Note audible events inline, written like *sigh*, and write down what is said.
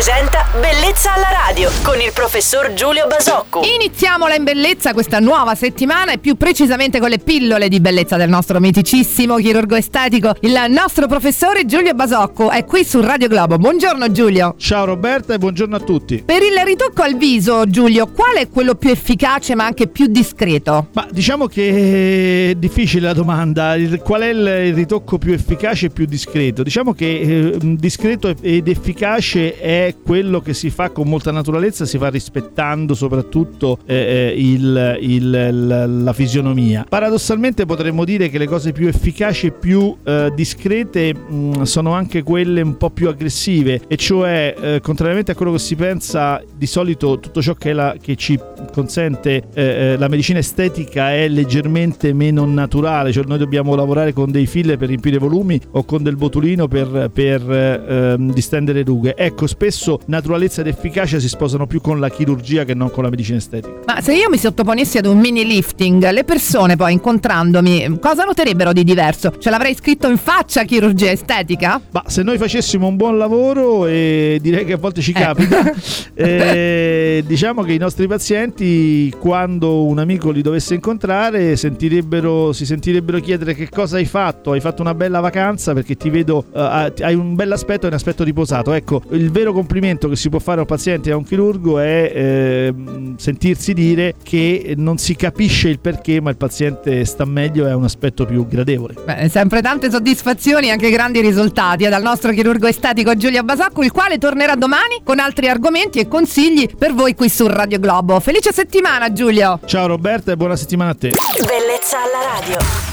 presenta Bellezza alla radio con il professor Giulio Basocco. Iniziamola in bellezza questa nuova settimana e più precisamente con le pillole di bellezza del nostro miticissimo chirurgo estetico, il nostro professore Giulio Basocco. È qui su Radio Globo. Buongiorno Giulio. Ciao Roberta e buongiorno a tutti. Per il ritocco al viso, Giulio, qual è quello più efficace ma anche più discreto? Ma diciamo che è difficile la domanda. Qual è il, il ritocco più efficace e più discreto? Diciamo che eh, discreto ed efficace è quello che si fa con molta naturalezza, si fa rispettando soprattutto eh, eh, il- il- la, fisionomia. Paradossalmente potremmo dire che le cose più efficaci e più eh, discrete mh, sono anche quelle un po' più aggressive, e cioè, eh, contrariamente a quello che si pensa, di solito tutto ciò che, la- che ci consente eh, eh, la medicina estetica è leggermente meno naturale, cioè noi dobbiamo lavorare con dei filler per riempire volumi o con del botulino per, per, eh, ehm, distendere rughe. Ecco, spesso naturalezza ed efficacia si sposano più con la chirurgia che non con la medicina estetica. Ma se io mi sottoponessi ad un mini lifting, le persone poi incontrandomi, cosa noterebbero di diverso? Ce l'avrei scritto in faccia chirurgia estetica? Ma se noi facessimo un buon lavoro, e direi che a volte ci capita, *laughs* eh, diciamo che i nostri pazienti, quando un amico li dovesse incontrare, sentirebbero, si sentirebbero chiedere che cosa hai fatto. Hai fatto una bella vacanza perché ti vedo, eh, hai un bel aspetto e un aspetto riposato. Ecco, il vero complimento che si può fare a un paziente e a un chirurgo è ehm, sentirsi dire che non si capisce il perché, ma il paziente sta meglio e ha un aspetto più gradevole. Beh, sempre tante soddisfazioni e anche grandi risultati eh, dal nostro chirurgo estetico Giulio Basacco, il quale tornerà domani con altri argomenti e consigli per voi qui su Radio Globo. Felice settimana Giulio! Ciao Roberta e buona settimana a te. Bellezza alla radio.